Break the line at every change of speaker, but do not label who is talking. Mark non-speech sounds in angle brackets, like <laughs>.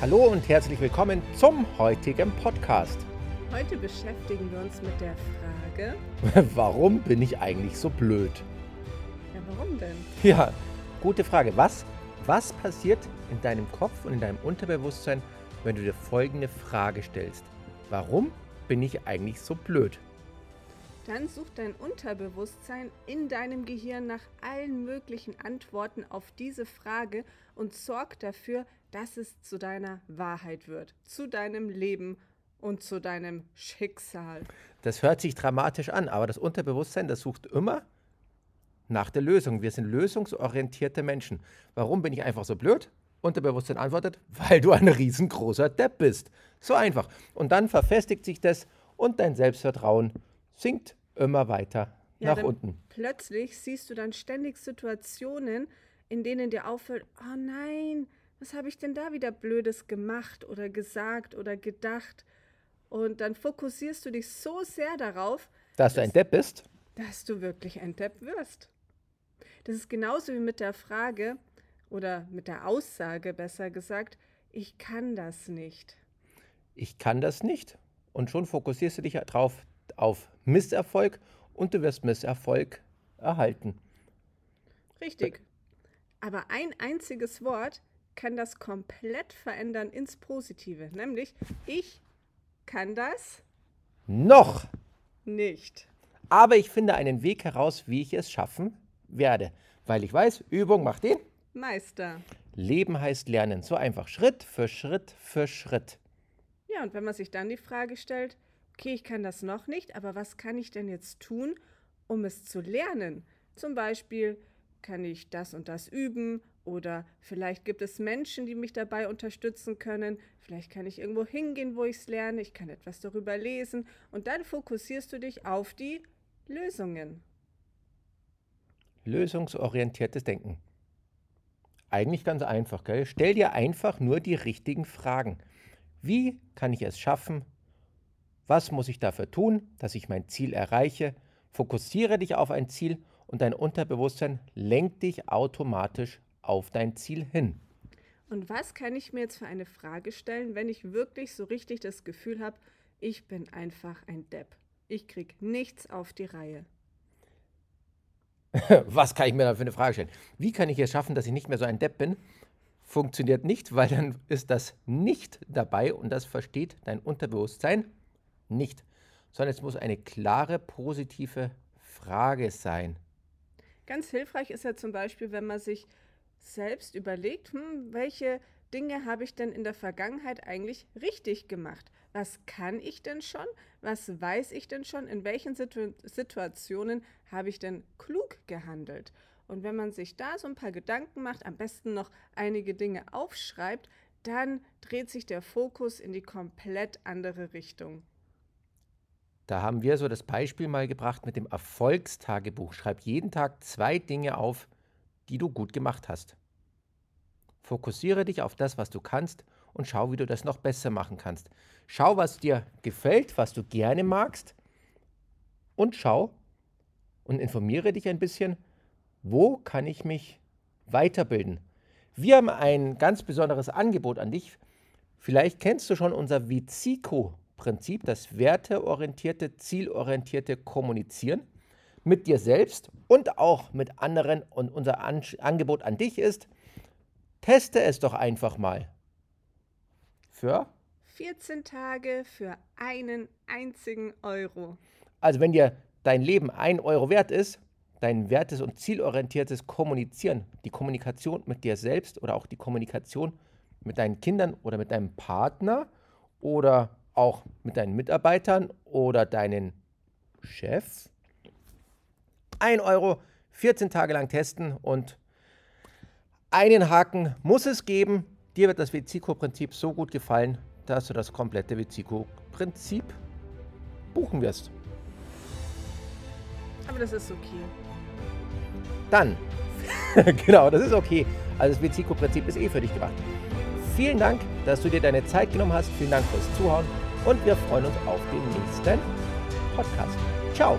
Hallo und herzlich willkommen zum heutigen Podcast.
Heute beschäftigen wir uns mit der Frage, <laughs>
Warum bin ich eigentlich so blöd?
ja, warum denn?
Ja, gute Frage. Was, was passiert in deinem Kopf und in deinem Unterbewusstsein, wenn du dir folgende Frage stellst? Warum bin ich eigentlich so blöd?
Dann sucht dein Unterbewusstsein in deinem Gehirn nach allen möglichen Antworten auf diese Frage und sorgt dafür, dass es zu deiner Wahrheit wird, zu deinem Leben und zu deinem Schicksal.
Das hört sich dramatisch an, aber das Unterbewusstsein, das sucht immer nach der Lösung. Wir sind lösungsorientierte Menschen. Warum bin ich einfach so blöd? Unterbewusstsein antwortet, weil du ein riesengroßer Depp bist. So einfach. Und dann verfestigt sich das und dein Selbstvertrauen sinkt immer weiter
Ja,
nach unten.
Plötzlich siehst du dann ständig Situationen, in denen dir auffällt, oh nein, was habe ich denn da wieder Blödes gemacht oder gesagt oder gedacht? Und dann fokussierst du dich so sehr darauf,
Dass du ein Depp bist,
dass du wirklich ein Depp wirst. Das ist genauso wie mit der Frage oder mit der Aussage, besser gesagt, ich kann das nicht.
ich kann das nicht. Und schon fokussierst du dich drauf auf Misserfolg und du wirst Misserfolg erhalten.
Richtig. Aber ein einziges Wort kann das komplett verändern ins Positive, nämlich ich kann das
Noch!
nicht.
Aber ich finde einen Weg heraus, wie ich es schaffen werde. Weil ich weiß, Übung macht den.
Meister.
Leben heißt Lernen. So einfach. Schritt für Schritt für Schritt.
Ja, und wenn man sich dann die Frage stellt, okay, ich kann das noch nicht, aber was kann ich denn jetzt tun, um es zu lernen? Zum Beispiel kann ich das und das üben oder vielleicht gibt es Menschen, die mich dabei unterstützen können. Vielleicht kann ich irgendwo hingehen, wo ich es lerne. Ich kann etwas darüber lesen und dann fokussierst du dich auf die Lösungen.
Lösungsorientiertes Denken. Eigentlich ganz einfach, gell? Stell dir einfach nur die richtigen Fragen. Wie kann ich es schaffen? Was muss ich dafür tun, dass ich mein Ziel erreiche? Fokussiere dich auf ein Ziel und dein Unterbewusstsein lenkt dich automatisch auf dein Ziel hin.
Und was kann ich mir jetzt für eine Frage stellen, wenn ich wirklich so richtig das Gefühl habe, ich bin einfach ein Depp. Ich krieg nichts auf die Reihe. <laughs>
Was kann ich mir da für eine Frage stellen? Wie kann ich es schaffen, dass ich nicht mehr so ein Depp bin? Funktioniert nicht, weil dann ist das nicht dabei und das versteht dein Unterbewusstsein nicht. Sondern es muss eine klare, positive Frage sein.
Ganz hilfreich ist ja zum Beispiel, wenn man sich selbst überlegt, hm, welche Dinge habe ich denn in der Vergangenheit eigentlich richtig gemacht? Was kann ich denn schon? Was weiß ich denn schon? In welchen Situ Situationen habe ich denn klug gehandelt? Und wenn man sich da so ein paar Gedanken macht, am besten noch einige Dinge aufschreibt, dann dreht sich der Fokus in die komplett andere Richtung.
Da haben wir so das Beispiel mal gebracht mit dem Erfolgstagebuch. Schreib jeden Tag zwei Dinge auf, die du gut gemacht hast. Fokussiere dich auf das, was du kannst und schau, wie du das noch besser machen kannst. Schau, was dir gefällt, was du gerne magst und schau und informiere dich ein bisschen, wo kann ich mich weiterbilden. Wir haben ein ganz besonderes Angebot an dich. Vielleicht kennst du schon unser Vizico-Prinzip, das werteorientierte, zielorientierte Kommunizieren mit dir selbst und auch mit anderen. Und unser An Angebot an dich ist, teste es doch einfach mal. Für?
14 Tage für einen einzigen Euro.
Also wenn dir dein Leben ein Euro wert ist, dein wertes und zielorientiertes Kommunizieren, die Kommunikation mit dir selbst oder auch die Kommunikation mit deinen Kindern oder mit deinem Partner oder auch mit deinen Mitarbeitern oder deinen Chef. Ein Euro, 14 Tage lang testen und einen Haken muss es geben. Dir wird das Vizico-Prinzip so gut gefallen, dass du das komplette Vizico-Prinzip buchen wirst.
Aber das ist okay.
Dann, <laughs> genau, das ist okay. Also das Vizico-Prinzip ist eh für dich gemacht. Vielen Dank, dass du dir deine Zeit genommen hast. Vielen Dank fürs Zuhören und wir freuen uns auf den nächsten Podcast. Ciao.